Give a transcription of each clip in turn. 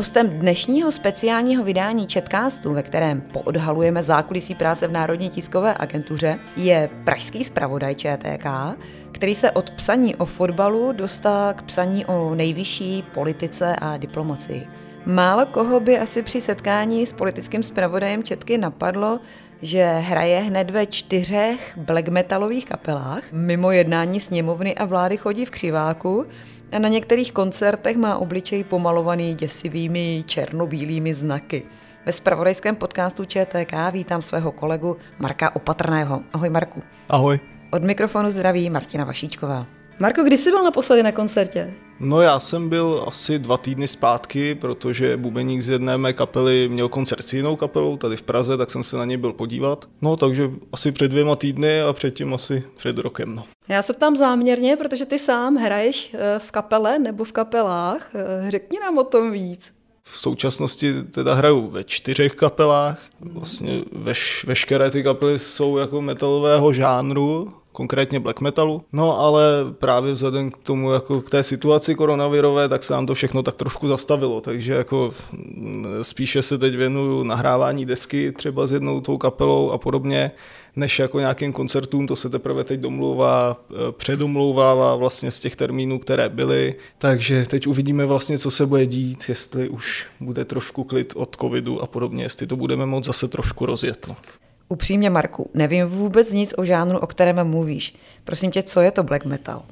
Hostem dnešního speciálního vydání Chatcastu, ve kterém poodhalujeme zákulisí práce v Národní tiskové agentuře, je pražský zpravodaj ČTK, který se od psaní o fotbalu dostal k psaní o nejvyšší politice a diplomacii. Málo koho by asi při setkání s politickým zpravodajem Četky napadlo, že hraje hned ve čtyřech black metalových kapelách. Mimo jednání sněmovny a vlády chodí v křiváku a na některých koncertech má obličej pomalovaný děsivými černobílými znaky. Ve spravodajském podcastu ČTK vítám svého kolegu Marka Opatrného. Ahoj Marku. Ahoj. Od mikrofonu zdraví Martina Vašíčková. Marko, kdy jsi byl naposledy na koncertě? No já jsem byl asi dva týdny zpátky, protože bubeník z jedné mé kapely měl koncert s jinou kapelou tady v Praze, tak jsem se na něj byl podívat. No takže asi před dvěma týdny a předtím asi před rokem. No. Já se ptám záměrně, protože ty sám hraješ eh, v kapele nebo v kapelách. Eh, řekni nám o tom víc. V současnosti teda hraju ve čtyřech kapelách. Vlastně veš, veškeré ty kapely jsou jako metalového žánru, konkrétně black metalu. No ale právě vzhledem k tomu, jako k té situaci koronavirové, tak se nám to všechno tak trošku zastavilo, takže jako mm, spíše se teď věnuju nahrávání desky třeba s jednou tou kapelou a podobně, než jako nějakým koncertům, to se teprve teď domlouvá, eh, předomlouvává vlastně z těch termínů, které byly, takže teď uvidíme vlastně, co se bude dít, jestli už bude trošku klid od covidu a podobně, jestli to budeme moct zase trošku rozjet. No. Upřímně, Marku, nevím vůbec nic o žánru, o kterém mluvíš. Prosím tě, co je to black metal?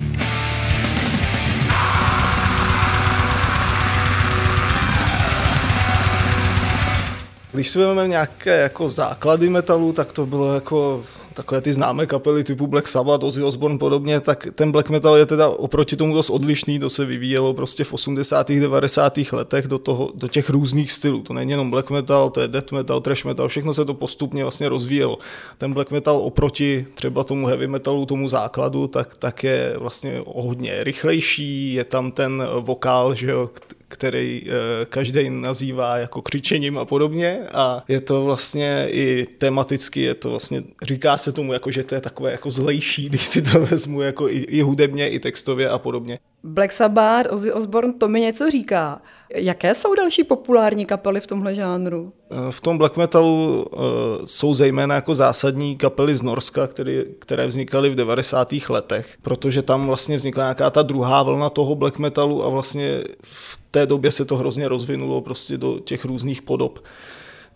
Když si vezmeme nějaké jako základy metalu, tak to bylo jako takové ty známé kapely typu Black Sabbath, Ozzy Osbourne podobně, tak ten black metal je teda oproti tomu dost odlišný, to se vyvíjelo prostě v 80. 90. letech do, toho, do těch různých stylů. To není jenom black metal, to je death metal, trash metal, všechno se to postupně vlastně rozvíjelo. Ten black metal oproti třeba tomu heavy metalu, tomu základu, tak, tak je vlastně hodně rychlejší, je tam ten vokál, že jo, který eh, každý nazývá jako křičením a podobně a je to vlastně i tematicky, je to vlastně, říká se tomu jako, že to je takové jako zlejší, když si to vezmu jako i, i hudebně, i textově a podobně. Black Sabbath, Ozzy Osbourne, to mi něco říká. Jaké jsou další populární kapely v tomhle žánru? Eh, v tom black metalu uh, jsou zejména jako zásadní kapely z Norska, které, které vznikaly v 90. letech, protože tam vlastně vznikla nějaká ta druhá vlna toho black metalu a vlastně v té době se to hrozně rozvinulo prostě do těch různých podob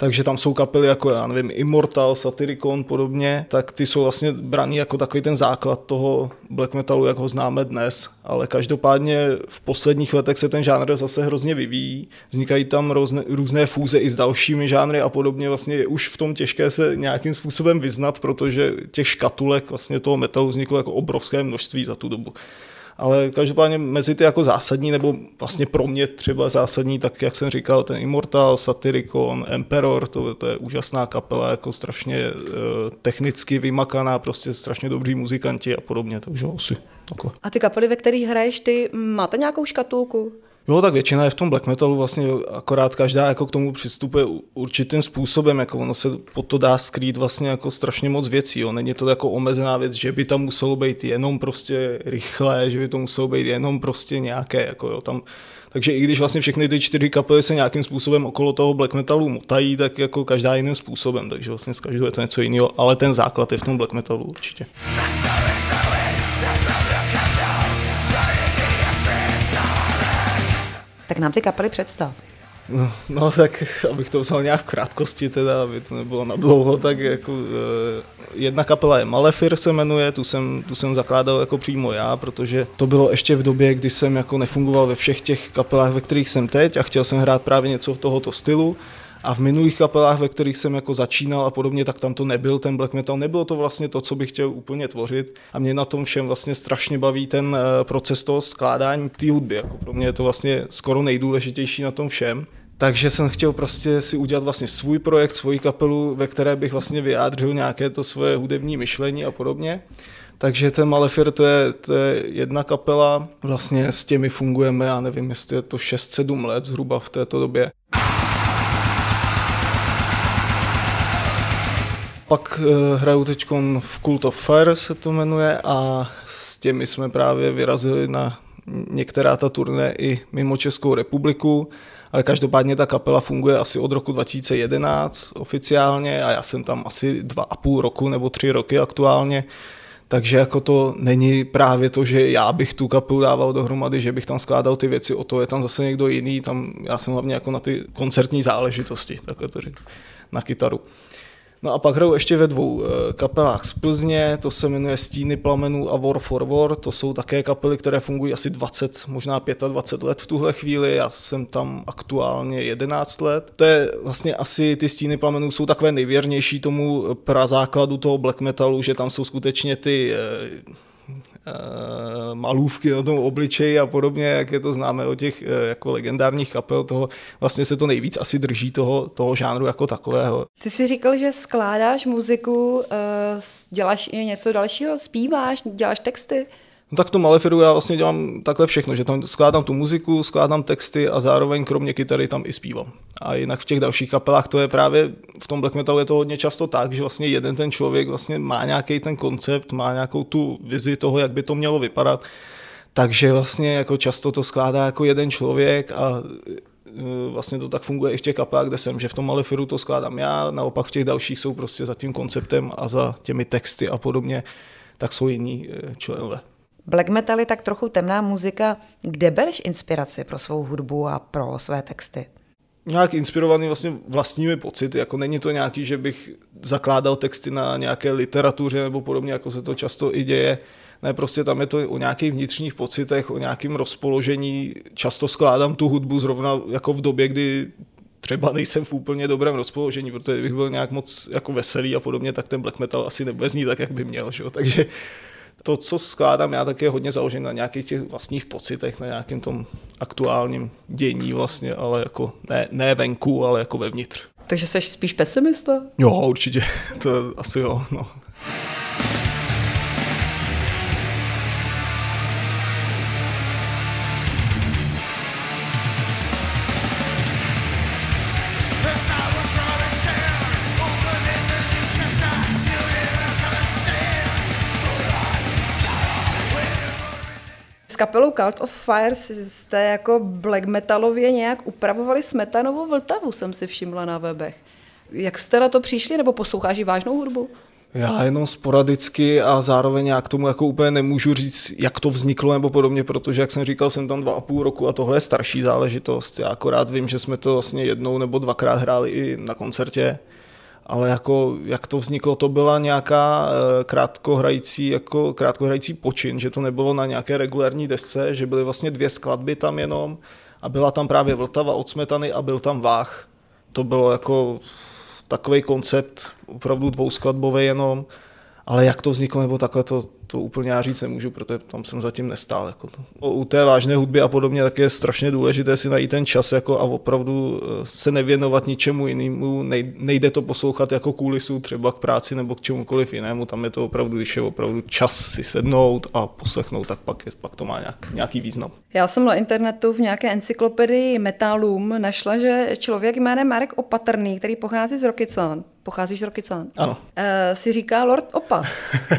takže tam jsou kapely jako, já nevím, Immortal, Satyricon podobně, tak ty jsou vlastně braný jako takový ten základ toho black metalu, jak ho známe dnes, ale každopádně v posledních letech se ten žánr zase hrozně vyvíjí, vznikají tam různé, různé fúze i s dalšími žánry a podobně, vlastně je už v tom těžké se nějakým způsobem vyznat, protože těch škatulek vlastně toho metalu vzniklo jako obrovské množství za tu dobu ale každopádně mezi ty jako zásadní, nebo vlastně pro mě třeba zásadní, tak jak jsem říkal, ten Immortal, Satyricon, Emperor, to, to je úžasná kapela, jako strašně e, technicky vymakaná, prostě strašně dobří muzikanti a podobně, takže asi takhle. A ty kapely, ve kterých hraješ ty, máte nějakou škatulku? Jo, tak většina je v tom black metalu vlastně akorát každá jako k tomu přistupuje určitým způsobem, jako ono se pod to dá skrýt vlastně jako strašně moc věcí, jo. Není to jako omezená věc, že by tam muselo být jenom prostě rychlé, že by to muselo být jenom prostě nějaké, jako jo, tam takže i když vlastně všechny ty čtyři kapely se nějakým způsobem okolo toho black metalu motají, tak jako každá jiným způsobem, takže vlastně z každého je to něco jiného, ale ten základ je v tom black metalu určitě. Tak nám ty kapely představ. No, no tak, abych to vzal nějak v krátkosti, teda, aby to nebylo na dlouho, tak jako eh, jedna kapela je Malefir se jmenuje, tu jsem, tu jsem zakládal jako přímo já, protože to bylo ještě v době, kdy jsem jako nefungoval ve všech těch kapelách, ve kterých jsem teď a chtěl jsem hrát právě něco tohoto stylu a v minulých kapelách, ve kterých jsem jako začínal a podobně, tak tam to nebyl ten black metal, nebylo to vlastně to, co bych chtěl úplně tvořit a mě na tom všem vlastně strašně baví ten eh, proces toho skládání té hudby, jako pro mě je to vlastně skoro nejdůležitější na tom všem. Takže jsem chtěl prostě si udělat vlastně svůj projekt, svoji kapelu, ve které bych vlastně vyjádřil nějaké to svoje hudební myšlení a podobně. Takže ten Malefir to je, to je jedna kapela, vlastně s těmi fungujeme, já nevím, jestli je to 6-7 let zhruba v této době. Pak uh, hraju teď v Cult of Fire se to jmenuje a s těmi jsme právě vyrazili na některá ta turné i mimo Českou republiku ale každopádně ta kapela funguje asi od roku 2011 oficiálně a já jsem tam asi dva a půl roku nebo tři roky aktuálně, takže jako to není právě to, že já bych tu kapelu dával dohromady, že bych tam skládal ty věci, o to je tam zase někdo jiný, tam já jsem hlavně jako na ty koncertní záležitosti, takhle to řeknu, na kytaru. No a pak hrajou ještě ve dvou eh, kapelách z Plzně, to se jmenuje Stíny plamenů a War for War, to jsou také kapely, které fungují asi 20, možná 25 let v tuhle chvíli, já jsem tam aktuálně 11 let. To je vlastně asi ty Stíny plamenů jsou takové nejvěrnější tomu prazákladu toho black metalu, že tam jsou skutečně ty eh, malůvky na tom obličeji a podobně, jak je to známe o těch eh, jako legendárních kapel, toho vlastně se to nejvíc asi drží toho, toho žánru jako takového. Ty jsi říkal, že skládáš muziku, eh, děláš i něco dalšího, zpíváš, děláš texty? No tak v tom Malefiru já vlastně dělám takhle všechno, že tam skládám tu muziku, skládám texty a zároveň kromě kytary tam i zpívám. A jinak v těch dalších kapelách to je právě, v tom black metalu je to hodně často tak, že vlastně jeden ten člověk vlastně má nějaký ten koncept, má nějakou tu vizi toho, jak by to mělo vypadat. Takže vlastně jako často to skládá jako jeden člověk a e, vlastně to tak funguje i v těch kapelách, kde jsem, že v tom Malefiru to skládám já, naopak v těch dalších jsou prostě za tím konceptem a za těmi texty a podobně, tak jsou jiní e, členové. Black metal je tak trochu temná muzika. Kde bereš inspiraci pro svou hudbu a pro své texty? Nějak inspirovaný vlastně vlastními pocity, jako není to nějaký, že bych zakládal texty na nějaké literatuře nebo podobně, jako se to často i děje. Ne, prostě tam je to o nějakých vnitřních pocitech, o nějakém rozpoložení. Často skládám tu hudbu zrovna jako v době, kdy třeba nejsem v úplně dobrém rozpoložení, protože bych byl nějak moc jako veselý a podobně, tak ten black metal asi nebude znít tak, jak by měl. Že? Takže to, co skládám já, tak je hodně založené na nějakých těch vlastních pocitech, na nějakém tom aktuálním dění vlastně, ale jako ne, ne venku, ale jako vevnitř. Takže jsi spíš pesimista? Jo, určitě, to asi jo, no. Kapelou Cult of Fire jste jako black metalově nějak upravovali smetanovou vltavu, jsem si všimla na webech. Jak jste na to přišli, nebo posloucháš vážnou hudbu? Já jenom sporadicky a zároveň já k tomu jako úplně nemůžu říct, jak to vzniklo nebo podobně, protože, jak jsem říkal, jsem tam dva a půl roku a tohle je starší záležitost. Já akorát vím, že jsme to vlastně jednou nebo dvakrát hráli i na koncertě ale jako, jak to vzniklo, to byla nějaká eh, krátkohrající, jako krátkohrající počin, že to nebylo na nějaké regulární desce, že byly vlastně dvě skladby tam jenom a byla tam právě Vltava od Smetany a byl tam Váh. To bylo jako takový koncept, opravdu dvouskladbový jenom, ale jak to vzniklo nebo takhle, to, to úplně já říct nemůžu, protože tam jsem zatím nestál. Jako to. U té vážné hudby a podobně tak je strašně důležité si najít ten čas jako a opravdu eh, se nevěnovat ničemu jinému. Nejde to poslouchat jako kulisu třeba k práci nebo k čemukoliv jinému. Tam je to opravdu, když je opravdu čas si sednout a poslechnout, tak pak, je, pak to má nějak, nějaký význam. Já jsem na internetu v nějaké encyklopedii Metalum našla, že člověk jménem Marek Opatrný, který pochází z Rokycan, Pocházíš z Rokycan? Ano. Uh, si říká Lord Opat.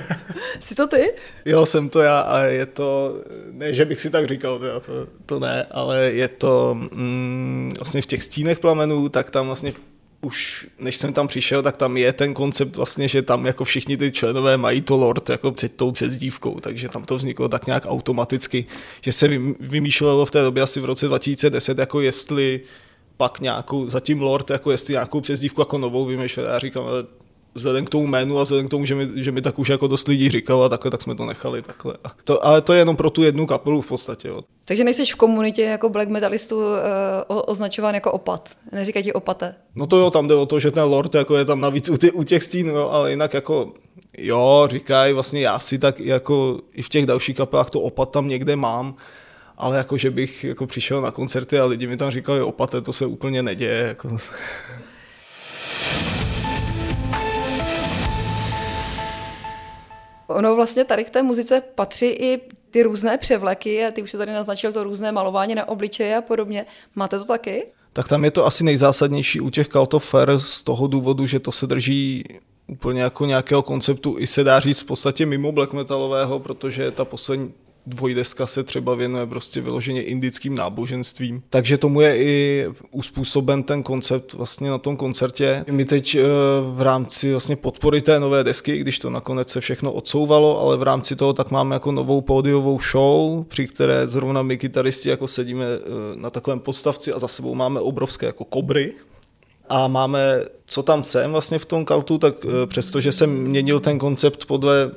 Jsi to ty? Jo, jsem to já a je to, ne, že bych si tak říkal, teda, to, to ne, ale je to mm, vlastně v těch stínech plamenů, tak tam vlastně už než jsem tam přišel, tak tam je ten koncept vlastně, že tam jako všichni ty členové mají to Lord jako před tou přezdívkou, takže tam to vzniklo tak nějak automaticky, že se vymýšlelo v té době asi v roce 2010, jako jestli pak nějakou, zatím Lord, jako jestli nějakou přezdívku jako novou vymýšlel. Já říkám, ale vzhledem k tomu jménu a vzhledem k tomu, že mi, že mi tak už jako dost lidí říkalo a takhle, tak jsme to nechali takhle. To, ale to je jenom pro tu jednu kapelu v podstatě. Jo. Takže nejsi v komunitě jako black metalistů uh, označován jako opat. Neříkají ti opate. No to jo, tam jde o to, že ten Lord jako je tam navíc u, tě, u těch stínů, jo, ale jinak jako jo, říkají, vlastně já si tak jako i v těch dalších kapelách to opat tam někde mám, ale jako, že bych jako přišel na koncerty a lidi mi tam říkali opate, to se úplně neděje. Jako. Ono vlastně tady k té muzice patří i ty různé převleky a ty už se tady naznačil to různé malování na obličeji a podobně. Máte to taky? Tak tam je to asi nejzásadnější u těch Cult of Fair z toho důvodu, že to se drží úplně jako nějakého konceptu, i se dá říct v podstatě mimo black metalového, protože ta poslední dvojdeska se třeba věnuje prostě vyloženě indickým náboženstvím. Takže tomu je i uspůsoben ten koncept vlastně na tom koncertě. My teď eh, v rámci vlastně podpory té nové desky, když to nakonec se všechno odsouvalo, ale v rámci toho tak máme jako novou pódiovou show, při které zrovna my kytaristi jako sedíme eh, na takovém podstavci a za sebou máme obrovské jako kobry, a máme, co tam jsem vlastně v tom kaltu, tak eh, přestože jsem měnil ten koncept podle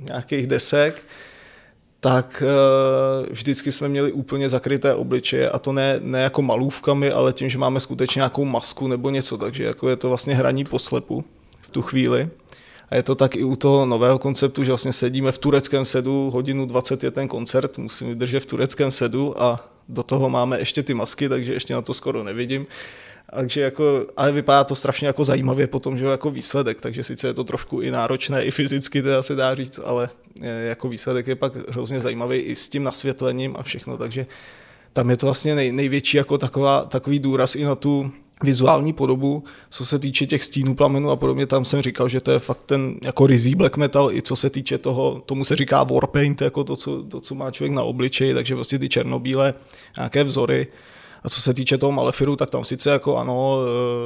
nějakých desek, tak eh, vždycky jsme měli úplně zakryté obličeje a to ne, ne jako malůvkami, ale tím, že máme skutečně nějakou masku nebo něco, takže jako je to vlastně hraní poslepu v tu chvíli. A je to tak i u toho nového konceptu, že vlastně sedíme v tureckém sedu, hodinu 20 je ten koncert, musíme držet v tureckém sedu a do toho máme ještě ty masky, takže ještě na to skoro nevidím. Takže jako, ale vypadá to strašně jako zajímavě potom, že jako výsledek, takže sice je to trošku i náročné, i fyzicky teda se dá říct, ale jako výsledek je pak hrozně zajímavý i s tím nasvětlením a všechno, takže tam je to vlastně nej, největší jako taková, takový důraz i na tu vizuální podobu, co se týče těch stínů plamenu a podobně, tam jsem říkal, že to je fakt ten jako rizí black metal, i co se týče toho, tomu se říká warpaint, jako to, co, to, co má člověk na obličeji, takže vlastně ty černobílé nějaké vzory, a co se týče toho Malefiru, tak tam sice jako ano,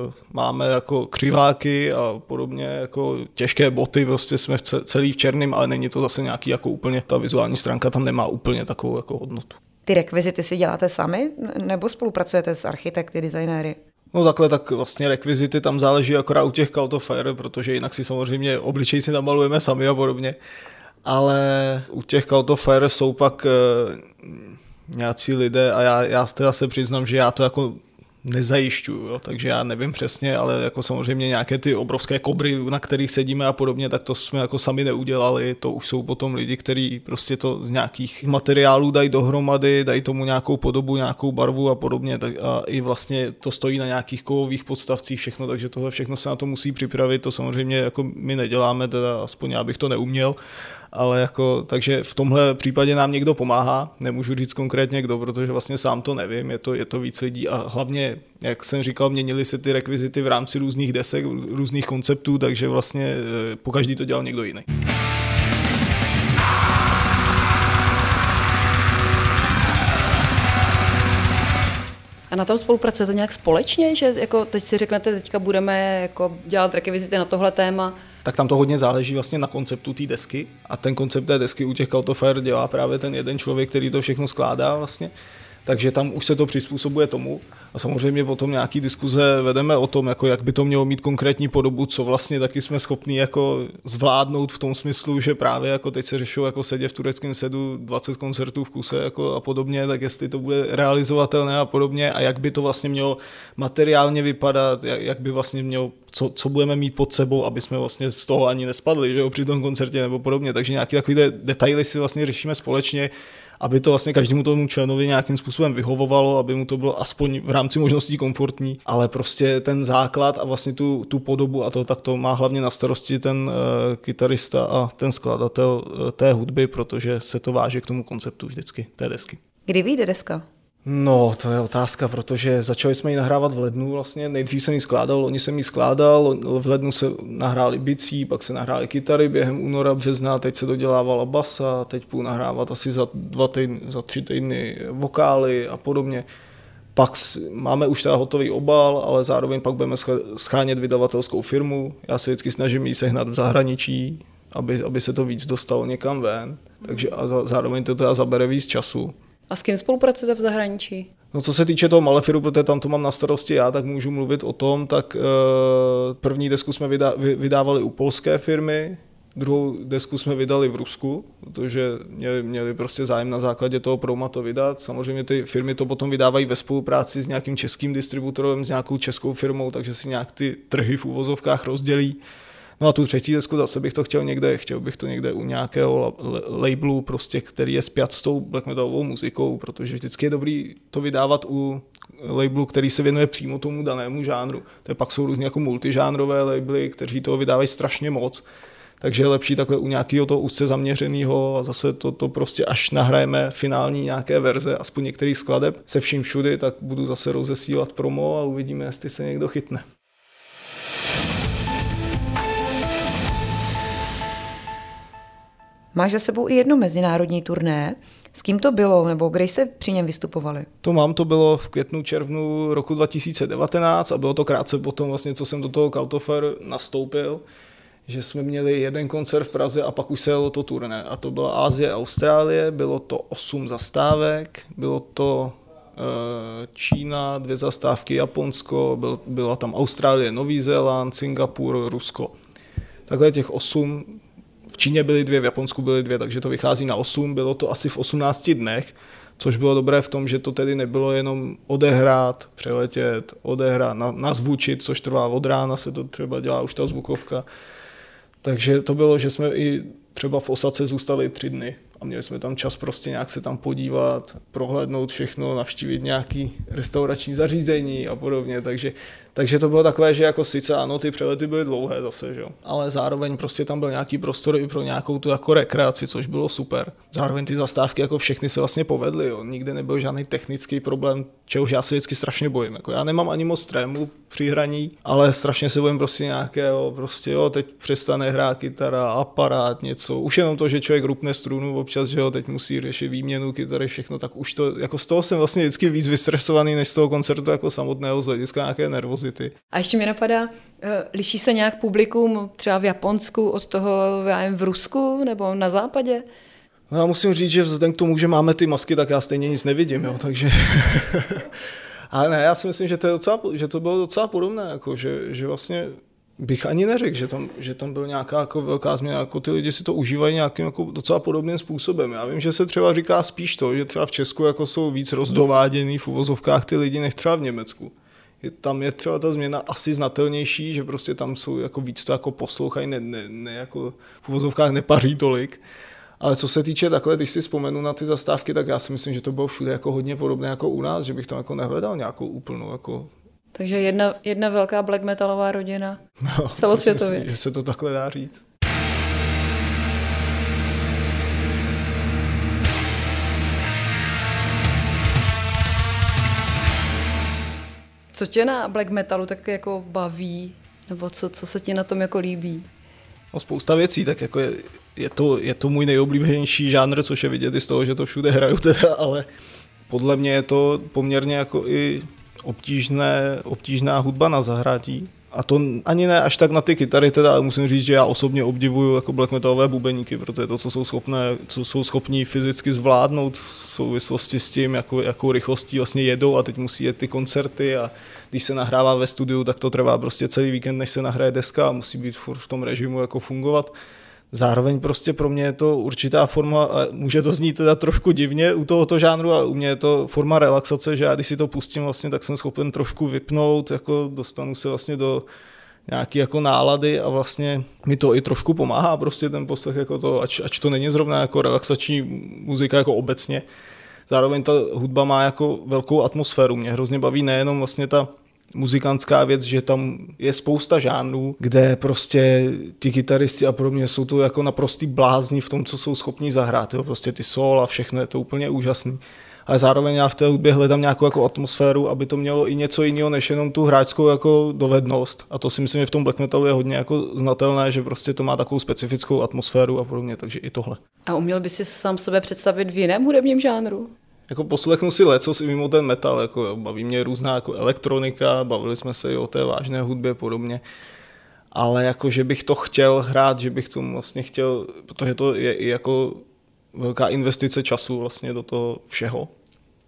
e, máme jako křiváky a podobně jako těžké boty, prostě jsme v celý v černém, ale není to zase nějaký jako úplně, ta vizuální stránka tam nemá úplně takovou jako hodnotu. Ty rekvizity si děláte sami nebo spolupracujete s architekty, designéry? No takhle, tak vlastně rekvizity tam záleží akorát u těch Cult of Fire, protože jinak si samozřejmě obličej si namalujeme sami a podobně. Ale u těch Cult of Fire jsou pak e, nějací lidé a já, já teda se přiznám, že já to jako nezajišťuju, jo, takže já nevím přesně, ale jako samozřejmě nějaké ty obrovské kobry, na kterých sedíme a podobně, tak to jsme jako sami neudělali, to už jsou potom lidi, kteří prostě to z nějakých materiálů dají dohromady, dají tomu nějakou podobu, nějakou barvu a podobně. Tak a i vlastně to stojí na nějakých kovových podstavcích všechno, takže tohle všechno se na to musí připravit, to samozřejmě jako my neděláme, teda aspoň já bych to neuměl, ale jako, takže v tomhle případě nám někdo pomáhá, nemůžu říct konkrétně kdo, protože vlastně sám to nevím, je to, je to víc lidí a hlavně, jak jsem říkal, měnily se ty rekvizity v rámci různých desek, různých konceptů, takže vlastně eh, po každý to dělal někdo jiný. A na tom spolupracujete nějak společně, že jako teď si řeknete, teďka budeme jako dělat rekvizity na tohle téma, tak tam to hodně záleží vlastně na konceptu té desky. A ten koncept té desky u těch Cult dělá právě ten jeden člověk, který to všechno skládá vlastně takže tam už se to přizpůsobuje tomu. A samozřejmě potom nějaký diskuze vedeme o tom, jako jak by to mělo mít konkrétní podobu, co vlastně taky jsme schopni jako zvládnout v tom smyslu, že právě jako teď se řešou jako sedě v tureckém sedu 20 koncertů v kuse jako a podobně, tak jestli to bude realizovatelné a podobně a jak by to vlastně mělo materiálně vypadat, jak, jak by vlastně mělo co, co budeme mít pod sebou, aby jsme vlastně z toho ani nespadli, že jo, při tom koncertě nebo podobně. Takže nějaké takové detaily si vlastně řešíme společně aby to vlastně každému tomu členovi nějakým způsobem vyhovovalo, aby mu to bylo aspoň v rámci možností komfortní, ale prostě ten základ a vlastně tu, tu podobu a to, tak to má hlavně na starosti ten uh, kytarista a ten skladatel uh, té hudby, protože se to váže k tomu konceptu vždycky té desky. Kdy vyjde deska? No, to je otázka, protože začali jsme ji nahrávat v lednu vlastně. Nejdřív jsem ji skládal, oni jsem ji skládal, v lednu se nahráli bicí, pak se nahrály kytary během února, března, teď se dodělávala basa, teď půjdu nahrávat asi za, dva týdny, za tři týdny vokály a podobně. Pak máme už teda hotový obal, ale zároveň pak budeme schánět vydavatelskou firmu. Já se vždycky snažím ji sehnat v zahraničí, aby, aby se to víc dostalo někam ven. Takže a zároveň to teda zabere víc času. A s kým spolupracujete v zahraničí? No co se týče toho Malefiru, protože tam to mám na starosti já, tak můžu mluvit o tom, tak uh, první desku jsme vydá, vydávali u polské firmy, druhou desku jsme vydali v Rusku, protože měli, měli prostě zájem na základě toho Prouma to vydat. Samozřejmě ty firmy to potom vydávají ve spolupráci s nějakým českým distributorem, s nějakou českou firmou, takže si nějak ty trhy v uvozovkách rozdělí. No a tu třetí desku zase bych to chtěl někde, chtěl bych to někde u nějakého labelu, prostě, který je spjat s tou black metalovou muzikou, protože vždycky je dobrý to vydávat u labelu, který se věnuje přímo tomu danému žánru. To pak jsou různě jako multižánrové labely, kteří toho vydávají strašně moc. Takže je lepší takhle u nějakého toho úzce zaměřeného a zase to, to prostě až nahrajeme finální nějaké verze, aspoň některý skladeb se vším všudy, tak budu zase rozesílat promo a uvidíme, jestli se někdo chytne. Máš za sebou i jedno mezinárodní turné. S kým to bylo, nebo kde jste při něm vystupovali? To mám, to bylo v květnu, červnu roku 2019 a bylo to krátce potom, vlastně, co jsem do toho Kautofer nastoupil, že jsme měli jeden koncert v Praze a pak už se jelo to turné. A to byla Ázie, Austrálie, bylo to osm zastávek, bylo to eh, Čína, dvě zastávky, Japonsko, byl, byla tam Austrálie, Nový Zéland, Singapur, Rusko. Takhle těch osm v Číně byly dvě, v Japonsku byly dvě, takže to vychází na 8, bylo to asi v 18 dnech, což bylo dobré v tom, že to tedy nebylo jenom odehrát, přeletět, odehrát, nazvučit, což trvá od rána, se to třeba dělá už ta zvukovka. Takže to bylo, že jsme i třeba v Osace zůstali tři dny a měli jsme tam čas prostě nějak se tam podívat, prohlédnout všechno, navštívit nějaký restaurační zařízení a podobně, takže takže to bylo takové, že jako sice ano, ty přelety byly dlouhé zase, že? ale zároveň prostě tam byl nějaký prostor i pro nějakou tu jako rekreaci, což bylo super. Zároveň ty zastávky jako všechny se vlastně povedly, jo. nikde nebyl žádný technický problém, čehož já se vždycky strašně bojím. Jako já nemám ani moc trému při hraní, ale strašně se bojím prostě nějakého, prostě jo, teď přestane hrát kytara, aparát, něco. Už jenom to, že člověk rupne strunu občas, že jo, teď musí řešit výměnu kytary, všechno, tak už to, jako z toho jsem vlastně vždycky víc vystresovaný, než z toho koncertu jako samotného z hlediska nějaké nervozity. A ještě mi napadá, eh, liší se nějak publikum třeba v Japonsku od toho, já nevím, v Rusku nebo na západě? No já musím říct, že vzhledem k tomu, že máme ty masky, tak já stejně nic nevidím, jo, takže... Ale ne, já si myslím, že to, je docela, že to bylo docela podobné, jako, že, že vlastně bych ani neřekl, že tam, že tam byl nějaká jako velká změna, jako ty lidi si to užívají nějakým jako docela podobným způsobem. Já vím, že se třeba říká spíš to, že třeba v Česku jako jsou víc rozdováděný v uvozovkách ty lidi, než třeba v Německu. Je, tam je třeba ta změna asi znatelnější, že prostě tam jsou jako víc to jako poslouchají, ne, ne, ne jako v uvozovkách nepaří tolik. Ale co se týče takhle, když si vzpomenu na ty zastávky, tak já si myslím, že to bylo všude jako hodně podobné jako u nás, že bych tam jako nehledal nějakou úplnou jako takže jedna, jedna velká black metalová rodina no, celosvětově. Myslím, že se to takhle dá říct. Co tě na black metalu tak jako baví? Nebo co, co se ti na tom jako líbí? No spousta věcí, tak jako je, je, to, je to můj nejoblíbenější žánr, což je vidět i z toho, že to všude hraju teda, ale podle mě je to poměrně jako i obtížné, obtížná hudba na zahrátí. A to ani ne až tak na ty kytary, teda musím říct, že já osobně obdivuju jako black metalové bubeníky, protože to, co jsou, schopné, co jsou schopní fyzicky zvládnout v souvislosti s tím, jakou, jakou rychlostí vlastně jedou a teď musí jet ty koncerty a když se nahrává ve studiu, tak to trvá prostě celý víkend, než se nahraje deska a musí být furt v tom režimu jako fungovat. Zároveň prostě pro mě je to určitá forma, a může to znít teda trošku divně u tohoto žánru a u mě je to forma relaxace, že já když si to pustím vlastně, tak jsem schopen trošku vypnout, jako dostanu se vlastně do nějaký jako nálady a vlastně mi to i trošku pomáhá prostě ten poslech jako to, ač, ač to není zrovna jako relaxační muzika jako obecně. Zároveň ta hudba má jako velkou atmosféru. Mě hrozně baví nejenom vlastně ta muzikantská věc, že tam je spousta žánrů, kde prostě ti kytaristi a podobně jsou to jako naprostý blázni v tom, co jsou schopni zahrát. Jo? Prostě ty sol a všechno je to úplně úžasný. Ale zároveň já v té hudbě hledám nějakou jako atmosféru, aby to mělo i něco jiného, než jenom tu hráčskou jako dovednost. A to si myslím, že v tom black metalu je hodně jako znatelné, že prostě to má takovou specifickou atmosféru a podobně, takže i tohle. A uměl by si sám sebe představit v jiném hudebním žánru? Jako poslechnu si leco si mimo ten metal, jako jo, baví mě různá jako elektronika, bavili jsme se i o té vážné hudbě podobně, ale jako, že bych to chtěl hrát, že bych tomu vlastně chtěl, protože to je i jako velká investice času vlastně do toho všeho,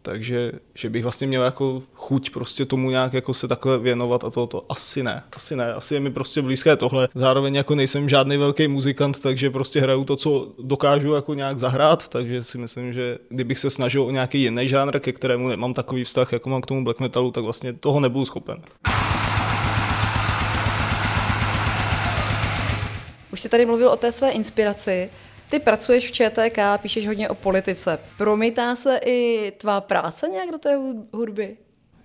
takže že bych vlastně měl jako chuť prostě tomu nějak jako se takhle věnovat a to, to asi ne, asi ne, asi je mi prostě blízké tohle. Zároveň jako nejsem žádný velký muzikant, takže prostě hraju to, co dokážu jako nějak zahrát, takže si myslím, že kdybych se snažil o nějaký jiný žánr, ke kterému nemám takový vztah, jako mám k tomu black metalu, tak vlastně toho nebudu schopen. Už jsi tady mluvil o té své inspiraci. Ty pracuješ v ČTK, píšeš hodně o politice. Promítá se i tvá práce nějak do té hudby?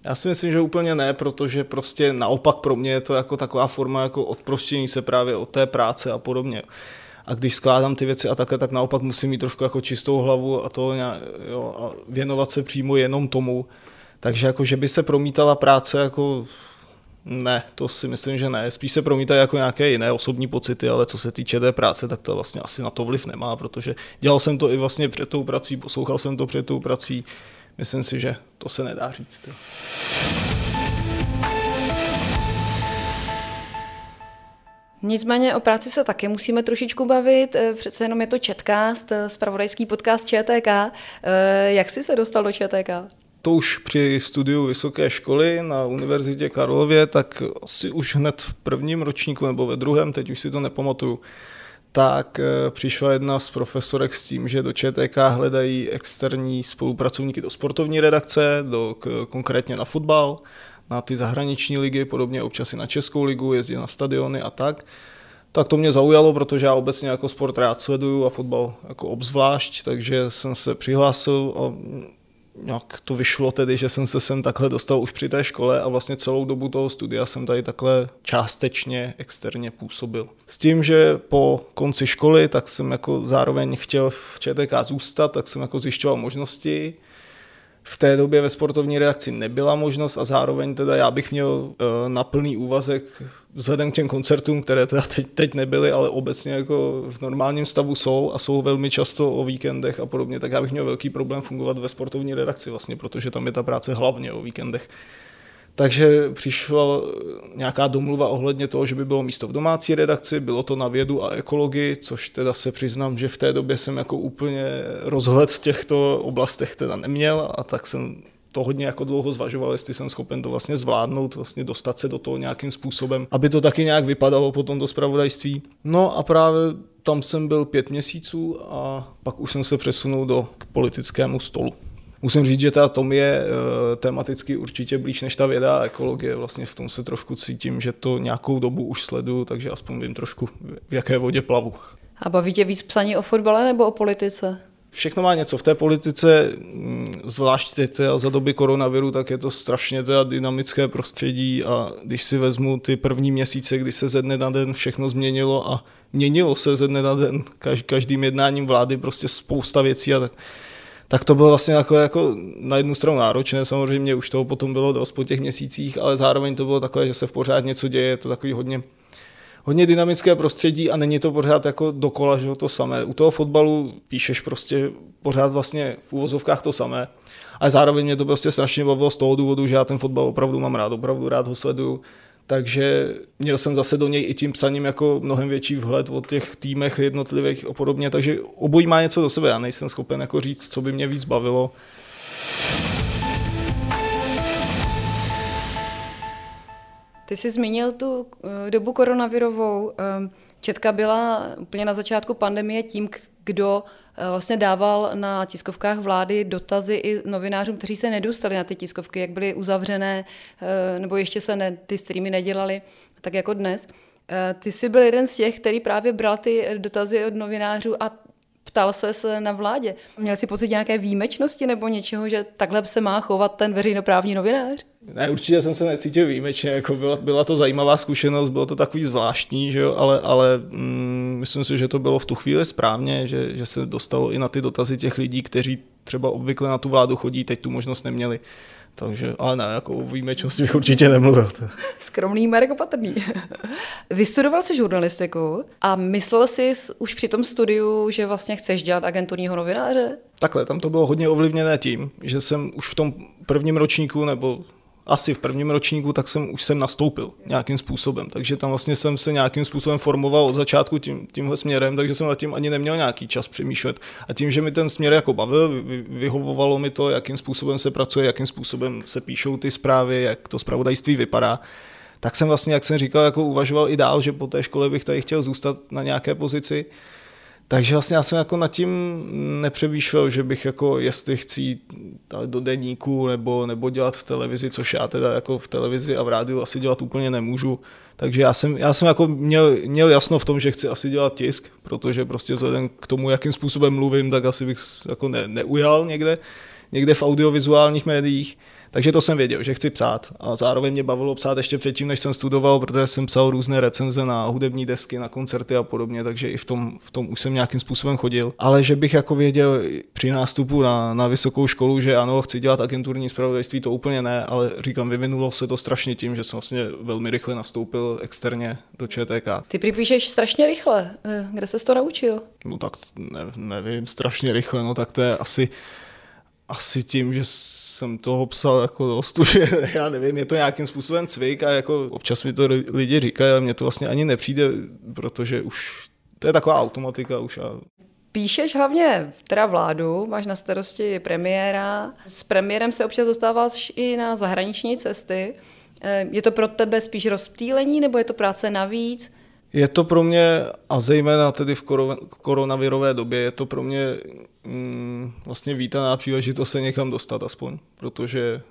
Já si myslím, že úplně ne, protože prostě naopak pro mě je to jako taková forma jako odproštění se právě od té práce a podobně. A když skládám ty věci a takhle, tak naopak musím mít trošku jako čistou hlavu a to nějak, jo, a věnovat se přímo jenom tomu. Takže jako, že by se promítala práce jako Ne, to si myslím, že ne. Spíš se promítají jako nějaké jiné osobní pocity, ale co se týče té práce, tak to vlastně asi na to vliv nemá, protože dělal jsem to i vlastně před tou prací, poslouchal jsem to před tou prací. Myslím si, že to se nedá říct. Nicméně o práci se také musíme trošičku bavit, eh, přece jenom je to Četkást, spravodajský podcast ČTK. Eh, jak jsi se dostal do ČTK? To už při studiu vysoké školy na Univerzitě Karlově, tak asi už hned v prvním ročníku nebo ve druhém, teď už si to nepamatuju, tak eh, přišla jedna z profesorek s tím, že do ČTK hledají externí spolupracovníky do sportovní redakce, do, konkrétně na fotbal na ty zahraniční ligy, podobně občas i na Českou ligu, jezdí na stadiony a tak. Tak to mě zaujalo, protože já obecně jako sport rád sleduju a fotbal jako obzvlášť, takže jsem se přihlásil a nějak to vyšlo tedy, že jsem se sem takhle dostal už při té škole a vlastně celou dobu toho studia jsem tady takhle částečně externě působil. S tím, že po konci školy tak jsem jako zároveň chtěl v ČTK zůstat, tak jsem jako zjišťoval možnosti v té době ve sportovní reakci nebyla možnost a zároveň teda já bych měl eh, na plný úvazek vzhledem k těm koncertům, které teda teď, teď nebyly, ale obecně jako v normálním stavu jsou a jsou velmi často o víkendech a podobně, tak já bych měl velký problém fungovat ve sportovní redakci vlastně, protože tam je ta práce hlavně o víkendech. Takže přišla nějaká domluva ohledně toho, že by bylo místo v domácí redakci, bylo to na vědu a ekologii, což teda se přiznám, že v té době jsem jako úplně rozhled v těchto oblastech teda neměl a tak jsem to hodně jako dlouho zvažoval, jestli jsem schopen to vlastně zvládnout, vlastně dostat se do toho nějakým způsobem, aby to taky nějak vypadalo potom do zpravodajství. No a právě tam jsem byl pět měsíců a pak už jsem se přesunul do k politickému stolu. Musím říct, že ta Tom je uh, tematicky určitě blíž než ta věda a ekologie. Vlastně v tom se trošku cítím, že to nějakou dobu už sleduju, takže aspoň vím trošku, v jaké vodě plavu. A baví tě víc psaní o fotbale nebo o politice? Všechno má něco. V té politice, mm, zvlášť teď za doby koronaviru, tak je to strašně teda dynamické prostředí a když si vezmu ty první měsíce, kdy se ze dne na den všechno změnilo a měnilo se ze dne na den každým jednáním vlády prostě spousta věcí a tak tak to bylo vlastně takové jako na jednu stranu náročné, samozřejmě už toho potom bylo dost po těch měsících, ale zároveň to bylo takové, že se v pořád něco děje, je to takový hodně, hodně dynamické prostředí a není to pořád jako dokola, že to samé. U toho fotbalu píšeš prostě pořád vlastně v úvozovkách to samé, ale zároveň mě to prostě strašně bavilo z toho důvodu, že já ten fotbal opravdu mám rád, opravdu rád ho sleduju takže měl jsem zase do něj i tím psaním jako mnohem větší vhled o těch týmech jednotlivých a podobně, takže obojí má něco do sebe, já nejsem schopen jako říct, co by mě víc bavilo. Ty jsi zmínil tu eh, dobu koronavirovou. Ehm, Četka byla úplně na začátku pandemie tím, kdo vlastně dával na tiskovkách vlády dotazy i novinářům, kteří se nedostali na ty tiskovky, jak byly uzavřené, eh, nebo ještě se ne, ty streamy nedělali, tak jako dnes. Eh, ty jsi byl jeden z těch, který právě bral ty dotazy od novinářů a ptal se na vládě. Měl jsi pocit nějaké výjimečnosti nebo něčeho, že takhle se má chovat ten veřejnoprávní novinář? Ne, určitě jsem se necítil výjimečně, jako byla, byla to zajímavá zkušenost, bylo to takový zvláštní, že jo, ale, ale mm, myslím si, že to bylo v tu chvíli správně, že, že se dostalo i na ty dotazy těch lidí, kteří třeba obvykle na tu vládu chodí, teď tu možnost neměli. Takže, ale ne, jako o výjimečnosti bych určitě nemluvil. Skromný Marek opatrný. Vystudoval jsi žurnalistiku a myslel jsi už při tom studiu, že vlastně chceš dělat agenturního novináře? Takhle, tam to bylo hodně ovlivněné tím, že jsem už v tom prvním ročníku nebo asi v prvním ročníku, tak jsem už jsem nastoupil nějakým způsobem. Takže tam vlastně jsem se nějakým způsobem formoval od začátku tím, tímhle směrem, takže jsem nad tím ani neměl nějaký čas přemýšlet. A tím, že mi ten směr jako bavil, vyhovovalo mi to, jakým způsobem se pracuje, jakým způsobem se píšou ty zprávy, jak to zpravodajství vypadá, tak jsem vlastně, jak jsem říkal, jako uvažoval i dál, že po té škole bych tady chtěl zůstat na nějaké pozici. Takže vlastně já jsem jako nad tím nepřemýšlel, že bych jako, jestli chci do deníku nebo, nebo dělat v televizi, což já teda jako v televizi a v rádiu asi dělat úplně nemůžu. Takže já jsem, já jsem jako měl, měl jasno v tom, že chci asi dělat tisk, protože prostě vzhledem k tomu, jakým způsobem mluvím, tak asi bych jako ne, neujal někde, někde v audiovizuálních médiích. Takže to jsem věděl, že chci psát a zároveň mě bavilo psát ještě předtím, než jsem studoval, protože jsem psal různé recenze na hudební desky, na koncerty a podobně, takže i v tom, v tom už jsem nějakým způsobem chodil. Ale že bych jako věděl při nástupu na, na vysokou školu, že ano, chci dělat agenturní zpravodajství, to úplně ne, ale říkám, vyvinulo se to strašně tím, že jsem vlastně velmi rychle nastoupil externě do ČTK. Ty připíšeš strašně rychle. Eh, kde se to naučil? No tak ne, nevím, strašně rychle, no tak to je asi, asi tím, že jsem toho psal jako do studie, já nevím, je to nějakým způsobem cvik a jako občas mi to lidi říkají, ale mně to vlastně ani nepřijde, protože už to je taková automatika už a Píšeš hlavně teda vládu, máš na starosti premiéra. S premiérem se občas dostáváš i na zahraniční cesty. Eh, je to pro tebe spíš rozptýlení, nebo je to práce navíc? Je to pro mě, a zejména tedy v koronavirové době, je to pro mě mm, vlastně vítaná příležitost se někam dostat aspoň, protože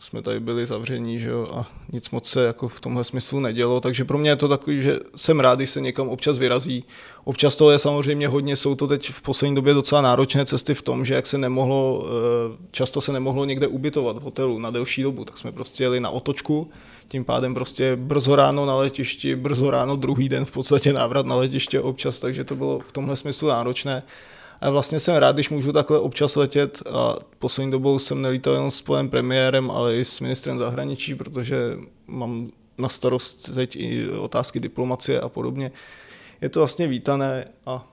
jsme tady byli zavření že jo, a nic moc se jako v tomhle smyslu nedělo, takže pro mě je to takový, že jsem rád, když se někam občas vyrazí. Občas toho je samozřejmě hodně, jsou to teď v poslední době docela náročné cesty v tom, že jak se nemohlo, eh, často se nemohlo někde ubytovat v hotelu na delší dobu, tak jsme prostě jeli na otočku, tím pádem prostě brzo ráno na letišti, brzo ráno druhý den v podstatě návrat na letiště občas, takže to bylo v tomhle smyslu náročné. A vlastně jsem rád, když můžu takhle občas letět a poslední dobou jsem nelítal jenom s panem premiérem, ale i s ministrem zahraničí, protože mám na starost teď i otázky diplomacie a podobně. Je to vlastně vítané a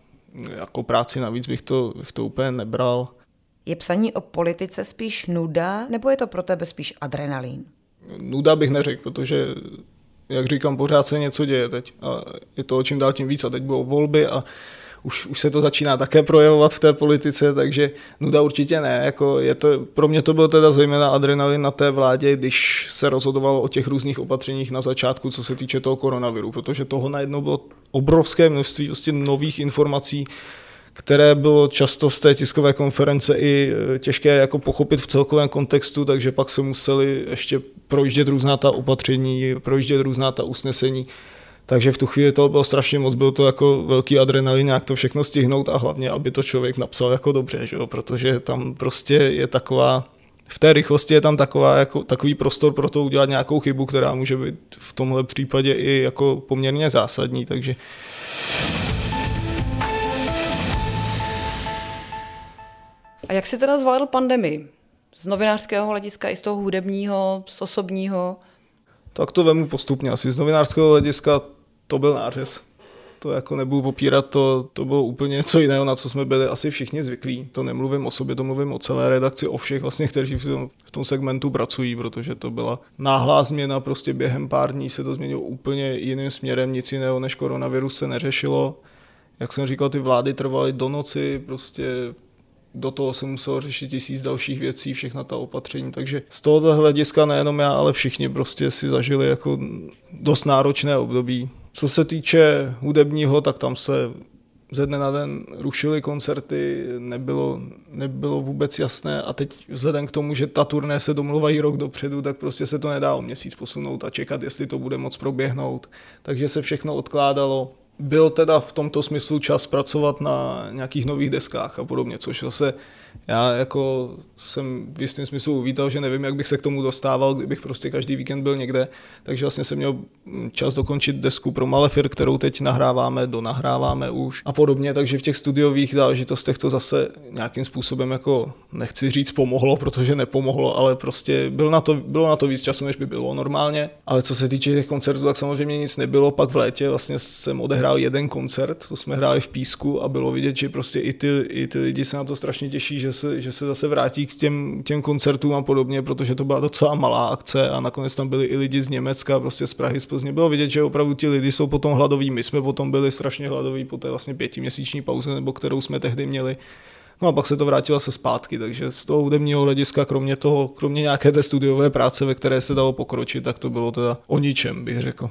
jako práci navíc bych to, bych to úplně nebral. Je psaní o politice spíš nuda, nebo je to pro tebe spíš adrenalin? Nuda bych neřekl, protože jak říkám, pořád se něco děje teď a je to čím dál tím víc a teď budou volby a už, už se to začíná také projevovat v té politice, takže nuda určitě ne. Jako je to, pro mě to byl teda zejména adrenalin na té vládě, když se rozhodovalo o těch různých opatřeních na začátku, co se týče toho koronaviru, protože toho najednou bylo obrovské množství prostě nových informací, které bylo často z té tiskové konference i e, těžké jako pochopit v celkovém kontextu, takže pak se museli ještě projíždět různá ta opatření, projíždět různá ta usnesení. Takže v tu chvíli to bylo strašně moc, byl to jako velký adrenalin, jak to všechno stihnout a hlavně, aby to člověk napsal jako dobře, že jo? protože tam prostě je taková, v té rychlosti je tam taková, jako, takový prostor pro to udělat nějakou chybu, která může být v tomhle případě i jako poměrně zásadní, takže A jak jsi teda zvládl pandemii? Z novinářského hlediska i z toho hudebního, z osobního? Tak to vemu postupně. Asi z novinářského hlediska to byl nářez. To jako nebudu popírat, to, to bylo úplně něco jiného, na co jsme byli asi všichni zvyklí. To nemluvím o sobě, to mluvím o celé redakci, o všech vlastně, kteří v tom, v tom segmentu pracují, protože to byla náhlá změna, prostě během pár dní se to změnilo úplně jiným směrem, nic jiného než koronavirus se neřešilo. Jak jsem říkal, ty vlády trvaly do noci, prostě do toho se muselo řešit tisíc dalších věcí, všechna ta opatření, takže z tohohle hlediska nejenom já, ale všichni prostě si zažili jako dost náročné období. Co se týče hudebního, tak tam se ze dne na den rušily koncerty, nebylo, nebylo vůbec jasné a teď vzhledem k tomu, že ta turné se domluvají rok dopředu, tak prostě se to nedá o měsíc posunout a čekat, jestli to bude moc proběhnout. Takže se všechno odkládalo byl teda v tomto smyslu čas pracovat na nějakých nových deskách a podobně, což zase já jako jsem v jistém smyslu uvítal, že nevím, jak bych se k tomu dostával, kdybych prostě každý víkend byl někde, takže vlastně jsem měl čas dokončit desku pro Malefir, kterou teď nahráváme, donahráváme už a podobně, takže v těch studiových záležitostech to zase nějakým způsobem jako nechci říct pomohlo, protože nepomohlo, ale prostě bylo na to, bylo na to víc času, než by bylo normálně, ale co se týče těch koncertů, tak samozřejmě nic nebylo, pak v létě vlastně jsem odehrál jeden koncert, to jsme hráli v Písku a bylo vidět, že prostě i ty, i ty lidi se na to strašně těší, že se, že se zase vrátí k těm, těm koncertům a podobně, protože to byla docela malá akce a nakonec tam byli i lidi z Německa, prostě z Prahy, z Plzně. Bylo vidět, že opravdu ti lidi jsou potom hladoví. My jsme potom byli strašně hladoví po té vlastně pětiměsíční pauze, nebo kterou jsme tehdy měli. No a pak se to vrátilo se zpátky, takže z toho hudebního hlediska, kromě toho, kromě nějaké té studiové práce, ve které se dalo pokročit, tak to bylo teda o ničem, bych řekl.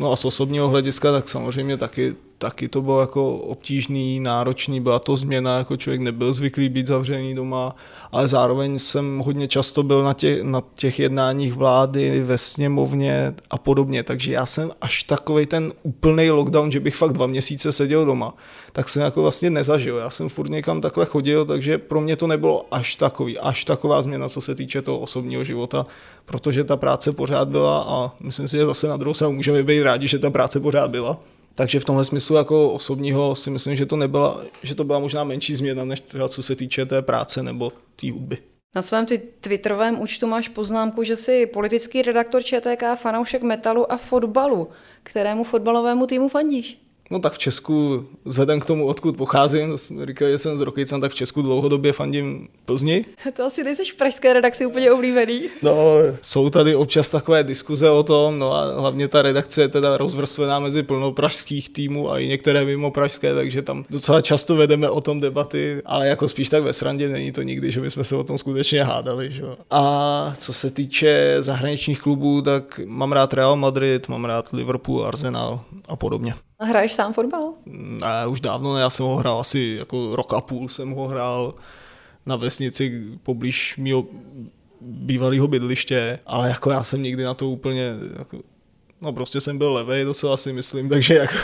No a z osobního hlediska, tak samozřejmě taky taky to bylo jako obtížný, náročný, byla to změna, jako člověk nebyl zvyklý být zavřený doma, ale zároveň jsem hodně často byl na těch, na těch jednáních vlády, ve sněmovně a podobně, takže já jsem až takový ten úplný lockdown, že bych fakt dva měsíce seděl doma, tak jsem jako vlastně nezažil. Já jsem furt někam takhle chodil, takže pro mě to nebylo až takový, až taková změna, co se týče toho osobního života, protože ta práce pořád byla a myslím si, že zase na druhou stranu můžeme být rádi, že ta práce pořád byla. Takže v tomhle smyslu jako osobního si myslím, že to nebyla, že to byla možná menší změna, než teda co se týče té práce nebo té hudby. Na svém Twitterovém účtu máš poznámku, že jsi politický redaktor ČTK, fanoušek metalu a fotbalu. Kterému fotbalovému týmu fandíš? No tak v Česku, vzhledem k tomu, odkud pocházím, říkal, že jsem z Rokycan, tak v Česku dlouhodobě fandím Plzni. To asi nejseš v pražské redakci úplně oblíbený. No, jsou tady občas takové diskuze o tom, no a hlavně ta redakce je teda rozvrstvená mezi plnou pražských týmů a i některé mimo pražské, takže tam docela často vedeme o tom debaty, ale jako spíš tak ve srandě není to nikdy, že bychom se o tom skutečně hádali. Že? A co se týče zahraničních klubů, tak mám rád Real Madrid, mám rád Liverpool, Arsenal a podobně. Hraješ sám fotbal? Ne, už dávno ne, já jsem ho hrál asi jako rok a půl jsem ho hrál na vesnici poblíž mého bývalého bydliště, ale jako já jsem nikdy na to úplně jako, No prostě jsem byl levej, docela si myslím, takže jako,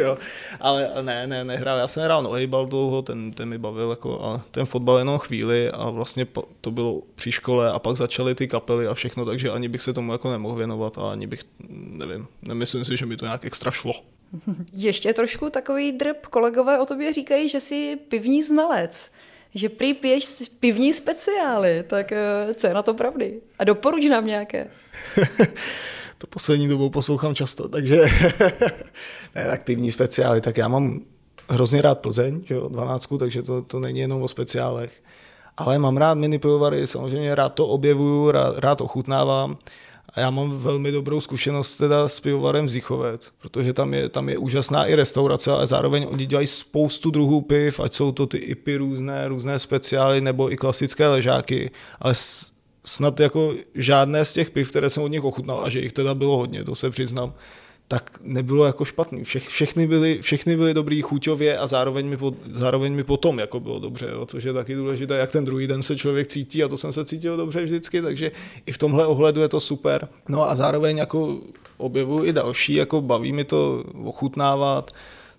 jo. Ale ne, ne, nehrál. Já jsem hrál nohejbal dlouho, ten, ten mi bavil jako a ten fotbal jenom chvíli a vlastně to bylo při škole a pak začaly ty kapely a všechno, takže ani bych se tomu jako nemohl věnovat a ani bych, nevím, nemyslím si, že mi to nějak extra šlo. Ještě trošku takový drb. Kolegové o tobě říkají, že jsi pivní znalec že prý piješ pivní speciály, tak eh, co je na to pravdy? A doporuč nám nějaké. to poslední dobou poslouchám často, takže ne, tak pivní speciály, tak já mám hrozně rád Plzeň, že jo, 12, takže to, to není jenom o speciálech. Ale mám rád mini pivovary, samozřejmě rád to objevuju, rád, rád ochutnávám. A já mám velmi dobrou zkušenost teda s pivovarem Zichovec, protože tam je, tam je úžasná i restaurace, ale zároveň oni dělají spoustu druhů piv, ať jsou to ty IPy různé, různé speciály nebo i klasické ležáky, ale snad jako žádné z těch piv, které jsem od nich ochutnal, a že jich teda bylo hodně, to se přiznám, tak nebylo jako špatný. Vše, všechny, byly, všechny byly dobrý chuťově a zároveň mi, po, zároveň mi potom jako bylo dobře, jo, což je taky důležité, jak ten druhý den se člověk cítí a to jsem se cítil dobře vždycky, takže i v tomhle ohledu je to super. No a zároveň jako objevuji i další, jako baví mi to ochutnávat,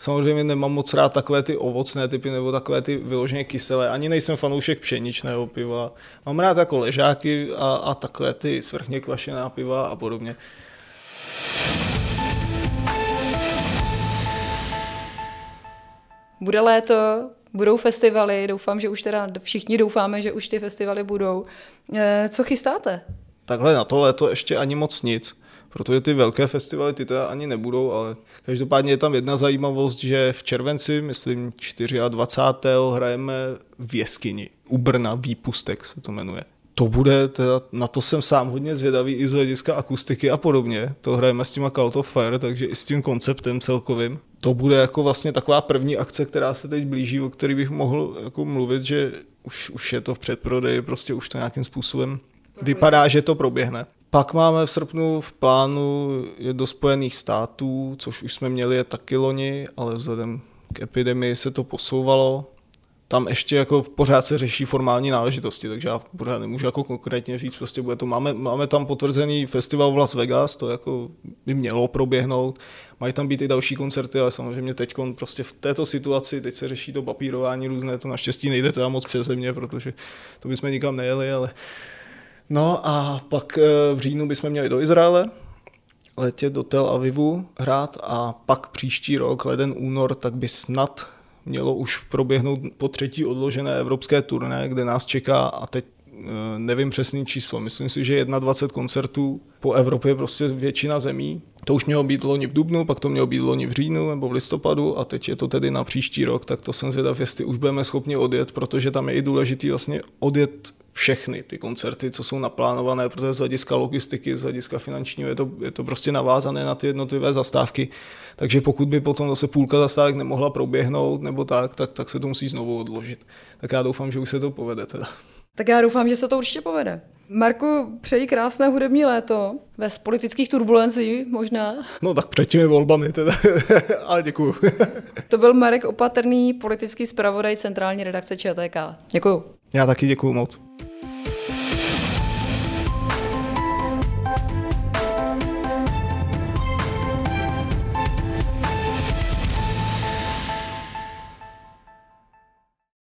Samozřejmě nemám moc rád takové ty ovocné typy nebo takové ty vyloženě kyselé. Ani nejsem fanoušek pšeničného piva. Mám rád jako ležáky a, a takové ty svrchně kvašená piva a podobně. Bude léto, budou festivaly, doufám, že už teda všichni doufáme, že už ty festivaly budou. Eh, co chystáte? Takhle na to léto ještě ani moc nic, protože ty velké festivaly ty teda ani nebudou, ale každopádně je tam jedna zajímavost, že v červenci, myslím 24. hrajeme v jeskyni. U Brna, Výpustek se to jmenuje to bude, teda, na to jsem sám hodně zvědavý i z hlediska akustiky a podobně. To hrajeme s těma Cult of Fire, takže i s tím konceptem celkovým. To bude jako vlastně taková první akce, která se teď blíží, o který bych mohl jako mluvit, že už, už je to v předprodeji, prostě už to nějakým způsobem vypadá, že to proběhne. Pak máme v srpnu v plánu je do Spojených států, což už jsme měli je taky loni, ale vzhledem k epidemii se to posouvalo tam ještě jako pořád se řeší formální náležitosti, takže já pořád nemůžu jako konkrétně říct, prostě bude to, máme, máme tam potvrzený festival v Las Vegas, to jako by mělo proběhnout, mají tam být i další koncerty, ale samozřejmě teď prostě v této situaci, teď se řeší to papírování různé, to naštěstí nejde teda moc přes země, protože to bychom nikam nejeli, ale No a pak eh, v říjnu bychom měli do Izraele, letět do Tel Avivu hrát a pak příští rok, leden, únor, tak by snad mělo už proběhnout po třetí odložené evropské turné, kde nás čeká a teď eh, nevím přesný číslo, myslím si, že 21 koncertů po Evropě prostě většina zemí. To už mělo být loni v Dubnu, pak to mělo být loni v říjnu nebo v listopadu a teď je to tedy na příští rok, tak to jsem zvědav, jestli už budeme schopni odjet, protože tam je i důležitý vlastně odjet všechny ty koncerty, co jsou naplánované, protože z hlediska logistiky, z hlediska finančního je to, je to prostě navázané na ty jednotlivé zastávky. Takže pokud by potom zase půlka zastávek nemohla proběhnout nebo tak, tak, tak se to musí znovu odložit. Tak já doufám, že už se to povede teda. Tak já doufám, že se to určitě povede. Marku, přeji krásné hudební léto, bez politických turbulencí možná. No tak před těmi volbami teda, ale děkuju. to byl Marek Opatrný, politický zpravodaj Centrální redakce ČTK. Děkuju. Já taky děkuju moc.